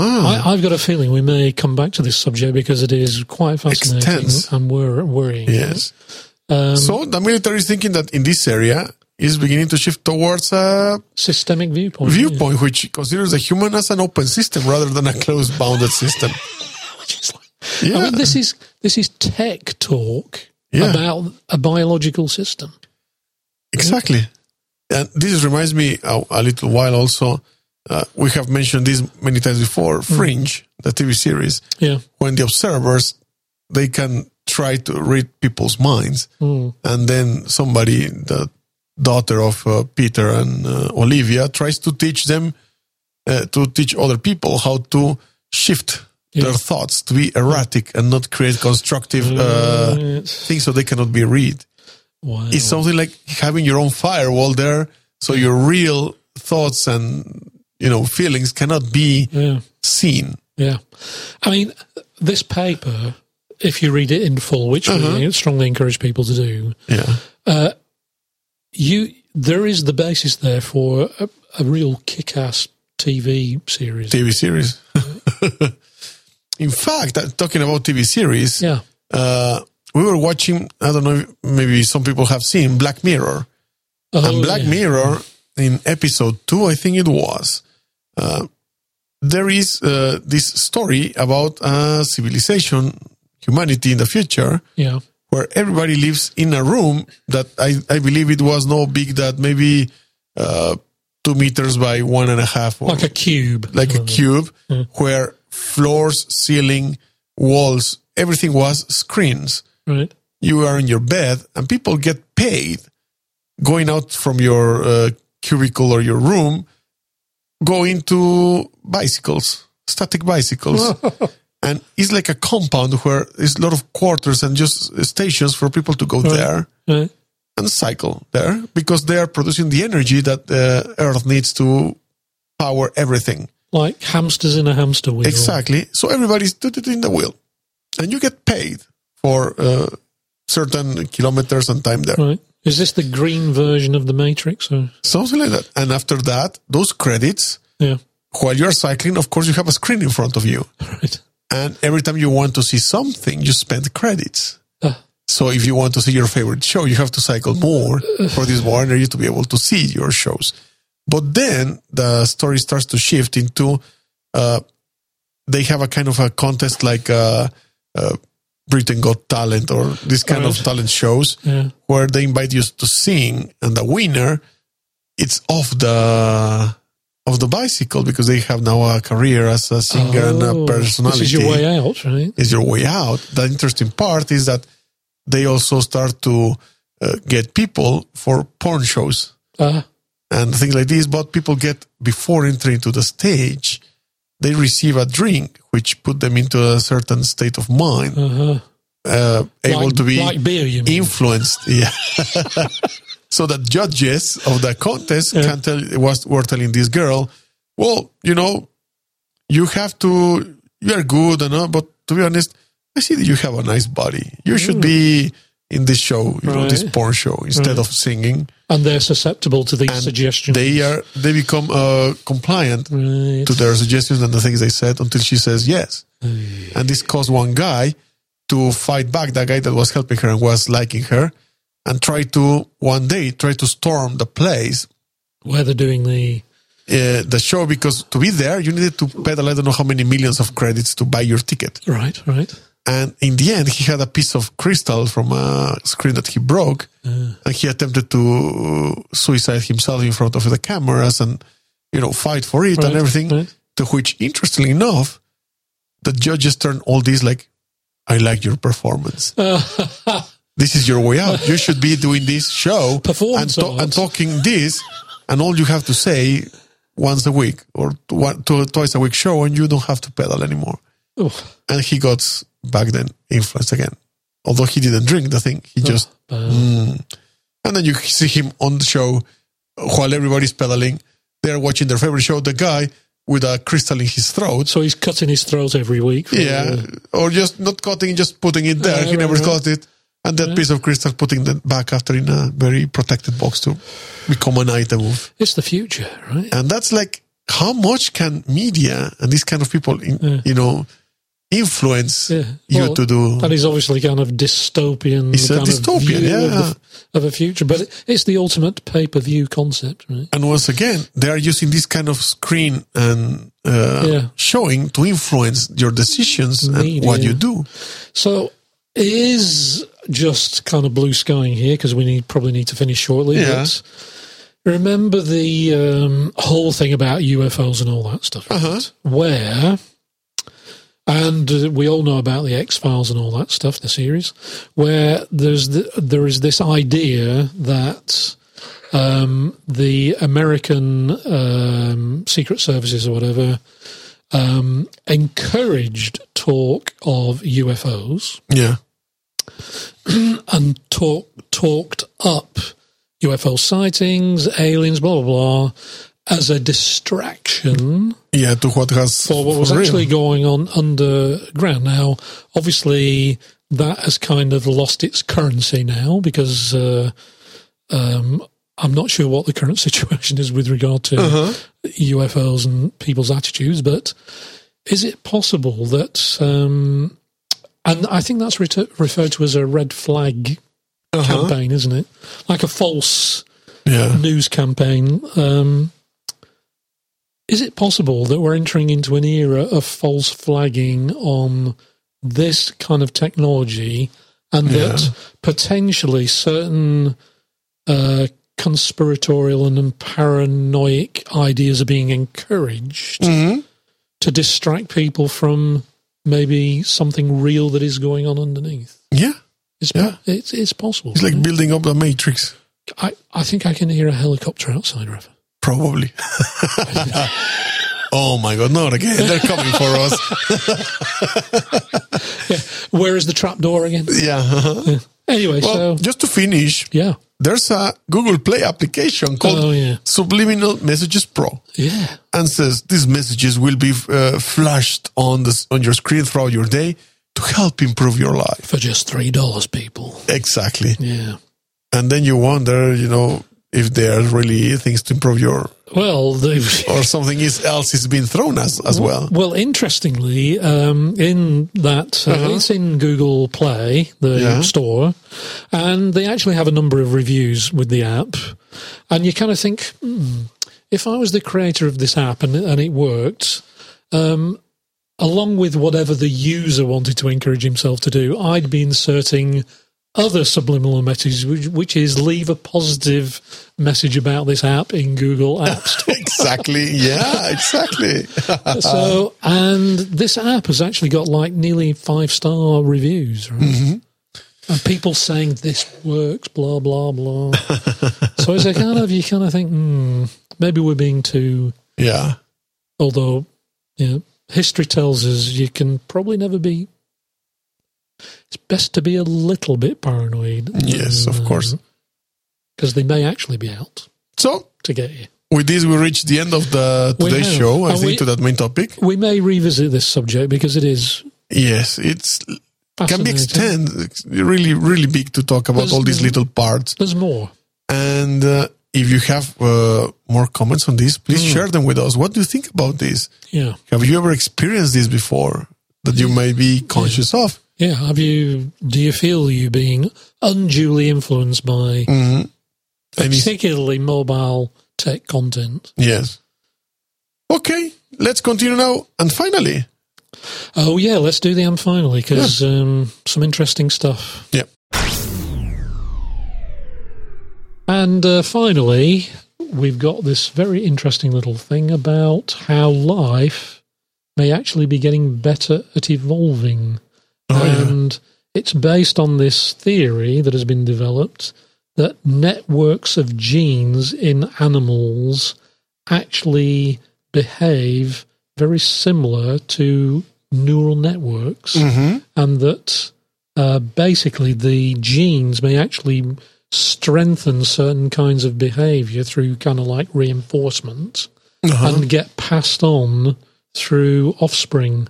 I, I've got a feeling we may come back to this subject because it is quite fascinating Extense. and wor- worrying. yes. Um, So the military is thinking that in this area is beginning to shift towards a Systemic viewpoint. yeah. viewpoint which considers the human as an open system rather than a closed bounded system. Which is like- Yeah. I mean, this is this is tech talk Yeah. about a biological system. Exactly. And this reminds me a, a little while also. Uh, we have mentioned this many times before. Fringe, the TV series, Yeah, when the observers they can try to read people's minds, Mm. and then somebody, the daughter of uh, Peter and uh, Olivia, tries to teach them uh, to teach other people how to shift Yeah. their thoughts to be erratic and not create constructive uh, Right. things so they cannot be read wow. it's something like having your own firewall there so your real thoughts and you know feelings cannot be yeah, seen yeah. I mean, this paper, if you read it in full, which Uh-huh. we strongly encourage people to do, yeah you there is the basis there for a, a real kick-ass TV series. tv series in fact uh, talking about tv series Yeah, uh, we were watching i don't know maybe some people have seen black mirror. Oh, and black yeah. mirror in episode 2 i think it was uh, there is uh, this story about uh, civilization humanity in the future Yeah, where everybody lives in a room that I, I believe it was no big that maybe uh, two meters by one and a half or like a cube. like a cube where floors, ceiling, walls, everything was screens. right? You are in your bed and people get paid going out from your uh, cubicle or your room, going to bicycles, static bicycles. and it's like a compound where there's a lot of quarters and just stations for people to go there Right. and cycle there because they are producing the energy that the Earth needs to power everything. Like hamsters in a hamster wheel. Exactly. So everybody's in the wheel, and you get paid for uh, certain kilometers and time there, Right. Is this the green version of the Matrix? Or something like that. And after that, those credits, yeah, while you're cycling, of course, you have a screen in front of you, right. and every time you want to see something, you spend credits. Ah. So if you want to see your favorite show, you have to cycle more for this more energy to be able to see your shows. But then the story starts to shift into uh, they have a kind of a contest like uh, uh, Britain Got Talent or this kind of talent shows Yeah. where they invite you to sing, and the winner it's off the of the bicycle because they have now a career as a singer and a Oh, personality This is your way out, right? is your way out. The interesting part is that they also start to uh, get people for porn shows Ah, and things like this. But people get before entering to the stage, they receive a drink which put them into a certain state of mind, uh-huh. uh, able like, to be like beer, influenced. Yeah. so the judges of the contest Yeah. can tell was were telling this girl, well, you know, you have to you are good and all, but to be honest, I see that you have a nice body. You should be in this show, you know, this porn show instead of singing. and they're susceptible to these And suggestions. They are they become uh, compliant right. to their suggestions and the things they said until she says yes. And this caused one guy to fight back, That guy that was helping her and was liking her, and try to one day try to storm the place, Where they're doing the uh, the show, because to be there you needed to pedal I don't know how many millions of credits to buy your ticket. right, right. And in the end, he had a piece of crystal from a screen that he broke, Uh. and he attempted to suicide himself in front of the cameras and you know fight for it and everything. right. To which, interestingly enough, the judges turned all this like, "I like your performance. this is your way out. You should be doing this show and, to- and talking this, and all you have to say once a week or two, twice a week show, and you don't have to pedal anymore." Oh, And he got back then influenced again. Although he didn't drink the thing, he just bad. and then you see him on the show while everybody's pedaling. They're watching their favorite show. The guy with a crystal in his throat. So he's cutting his throat every week. Yeah, or just not cutting, just putting it there. Yeah, he never right, cut it. And that piece of crystal, putting that back after in a very protected box to become an item of. It's the future, right? And that's like how much can media and these kind of people, in, you know, influence Yeah. you to do. That is obviously kind of dystopian It's a dystopian, of yeah. of, the, of a future, but it's the ultimate pay per view concept, right? And once again, they are using this kind of screen and uh, Yeah. showing to influence your decisions and what you do. So it is just kind of blue skying here because we need probably need to finish shortly. Yeah. Remember the um, whole thing about UFOs and all that stuff, right? Uh-huh. Where, and uh, we all know about the X Files and all that stuff, the series, where there's the, there is this idea that um, the American um, secret services or whatever um, encouraged talk of UFOs Yeah. and talk, talked up UFO sightings, aliens, blah blah blah, as a distraction Yeah, to what has for what was for actually going on underground. Now, obviously, that has kind of lost its currency now because uh, um, I'm not sure what the current situation is with regard to Uh-huh. UFOs and people's attitudes, but is it possible that, um, and I think that's ret- referred to as a red flag Uh-huh. campaign, isn't it? Like a false Yeah. news campaign. Um, is it possible that we're entering into an era of false flagging on this kind of technology and that potentially certain uh, conspiratorial and paranoid ideas are being encouraged Mhm. to distract people from maybe something real that is going on underneath? Yeah. It's, Yeah. it's, it's possible. It's like building up the matrix. I, I think I can hear a helicopter outside, Rafa. Probably. oh my god, not again. They're coming for us. Where is the trap door again? Yeah. uh-huh. Anyway, Well, so just to finish, yeah, there's a Google Play application called Oh, yeah. Subliminal Messages Pro. yeah, and says these messages will be uh, flashed on the on your screen throughout your day to help improve your life. for just three dollars, people. Exactly. Yeah. And then you wonder, you know, if there are really things to improve your Well, or something else is being thrown as as well. well, interestingly, um, in that uh, it's in Google Play, the Yeah. store, and they actually have a number of reviews with the app, and you kind of think, hmm, if I was the creator of this app and and it worked. Um, Along with whatever the user wanted to encourage himself to do, I'd be inserting other subliminal messages, which, which is leave a positive message about this app in Google Apps. Exactly. Yeah, exactly. so, and this app has actually got like nearly five star reviews, right? And people saying this works, blah blah blah. so it's a kind of you kind of think, hmm, maybe we're being too. yeah. Although, yeah, history tells us you can probably never be. It's best to be a little bit paranoid. Yes, of course. because they may actually be out So to get you. with this, we reach the end of the today's show. I And think we- to that main topic. We may revisit this subject because it is Yes, it's can be fascinating. extend really really big to talk about There's- all these little parts. There's more. And uh, if you have uh, more comments on this, please share them with us. What do you think about this? Yeah. Have you ever experienced this before that you may be conscious of? Yeah. Have you? Do you feel you being unduly influenced by Mm-hmm. Particularly mobile tech content? yes. Okay, let's continue now. And finally, Oh yeah, let's do the am finally because um, some interesting stuff. yeah, And uh, finally, we've got this very interesting little thing about how life may actually be getting better at evolving. Oh, yeah. and it's based on this theory that has been developed that networks of genes in animals actually behave very similar to neural networks, Mm-hmm. and that uh, basically the genes may actually strengthen certain kinds of behavior through kind of like reinforcement Uh-huh. and get passed on through offspring.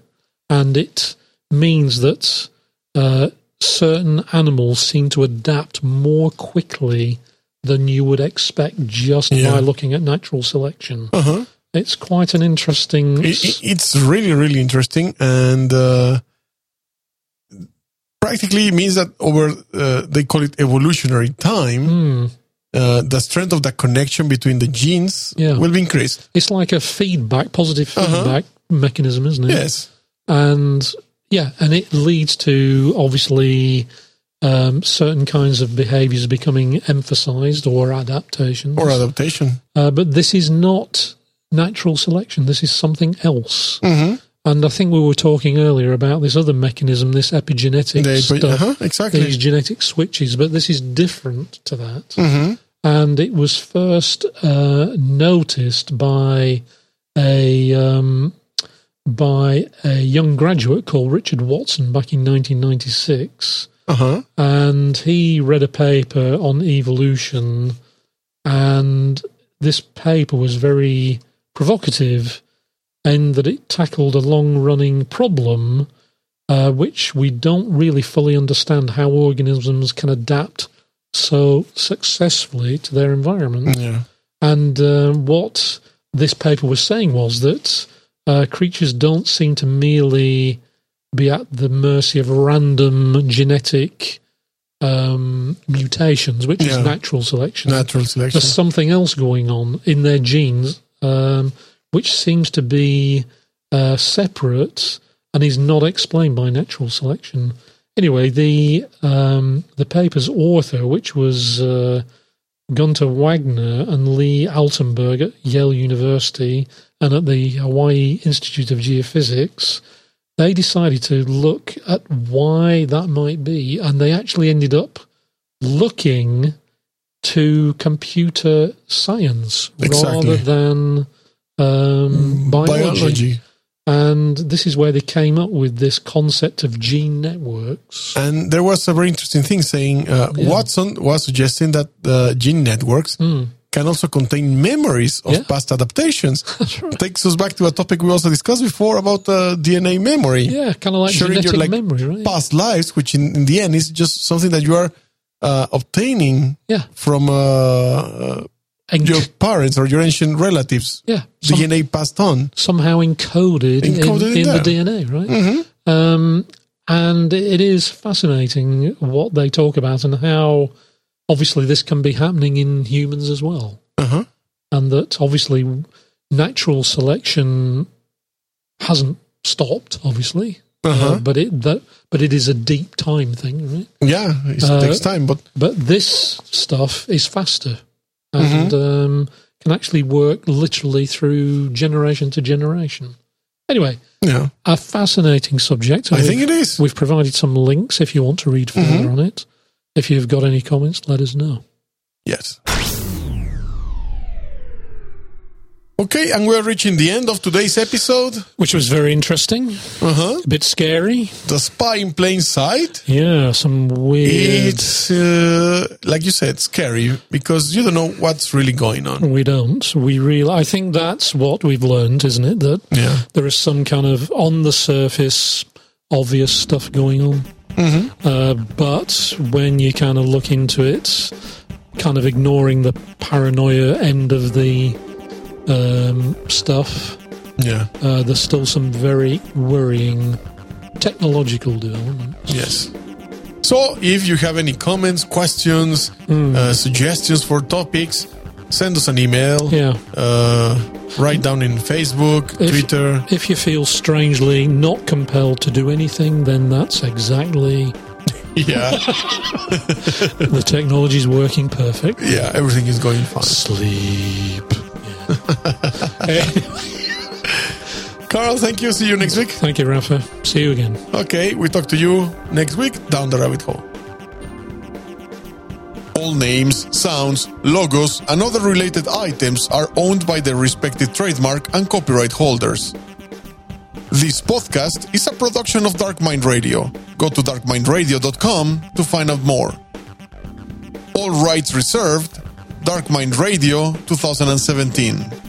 And it means that uh, certain animals seem to adapt more quickly than you would expect just Yeah. by looking at natural selection. Uh-huh. It's quite an interesting. It, it- it's really, really interesting, and uh, practically means that over uh, they call it evolutionary time, Hmm. uh, the strength of that connection between the genes Yeah. will be increased. it's like a feedback, positive Uh-huh. feedback mechanism, isn't it? Yes. and yeah, and it leads to obviously um, certain kinds of behaviours becoming emphasised or adaptations. Or adaptation. uh, but this is not natural selection. This is something else. Mm-hmm. And I think we were talking earlier about this other mechanism, this epigenetic They, stuff, uh-huh, exactly. these genetic switches. But this is different to that hmm and it was first uh, noticed by a um, by a young graduate called Richard Watson back in 1996, Uh-huh. and he read a paper on evolution, and this paper was very provocative in that it tackled a long-running problem. Uh, which we don't really fully understand how organisms can adapt so successfully to their environment. Yeah. And uh, what this paper was saying was that uh, creatures don't seem to merely be at the mercy of random genetic um, mutations, which Yeah. is natural selection. Natural selection. There's something else going on in their genes, um, which seems to be uh, separate and is not explained by natural selection. Anyway, the um, the paper's author, which was uh, Gunter Wagner and Lee Altenberg at Yale University and at the Hawaii Institute of Geophysics, they decided to look at why that might be, and they actually ended up looking to computer science Exactly. rather than um, biology. Biology. And this is where they came up with this concept of gene networks. And there was a very interesting thing saying uh, Yeah. Watson was suggesting that uh, gene networks Hmm. Can also contain memories of Yeah. past adaptations. Right. Takes us back to a topic we also discussed before about uh, DNA memory. Yeah, kind of like Sharing genetic your like memory, right? past lives, which in, in the end is just something that you are uh, obtaining Yeah, from uh, uh, and your parents or your ancient relatives. yeah, some- DNA passed on. somehow encoded, Encoded in in, in the. DNA, right? Mm-hmm. Um, and it is fascinating what they talk about and how obviously this can be happening in humans as well. Uh-huh. And that obviously natural selection hasn't stopped, obviously. Uh-huh. Uh, but it that but it is a deep time thing, right? Yeah, it Uh, takes time, but But this stuff is faster and Mm-hmm. um, can actually work literally through generation to generation. Anyway, yeah, a fascinating subject. I think it is. We've provided some links if you want to read further Mm-hmm. on it. If you've got any comments, let us know. Yes. Okay, and we're reaching the end of today's episode. Which was very interesting, Uh huh. a bit scary. The spy in plain sight. Yeah, some weird. It's uh, like you said, scary because you don't know what's really going on. We don't. We really. I think that's what we've learned, isn't it? That Yeah. there is some kind of on the surface obvious stuff going on. Mm-hmm. Uh, but when you kind of look into it, kind of ignoring the paranoia end of the um, stuff, Yeah. uh, there's still some very worrying technological developments. Yes. So, if you have any comments, questions, Hmm. uh, suggestions for topics, send us an email. Yeah. Uh, write down in Facebook, If- Twitter. If you feel strangely not compelled to do anything, then that's exactly Yeah. the technology is working perfect. yeah. Everything is going fine. Sleep. Yeah. Carl, thank you. See you next week. Thank you, Rafa. See you again. Okay, we talk to you next week down the rabbit hole. All names, sounds, logos, and other related items are owned by their respective trademark and copyright holders. This podcast is a production of Dark Mind Radio. Go to darkmindradio.com to find out more. All rights reserved. Dark Mind Radio 2017.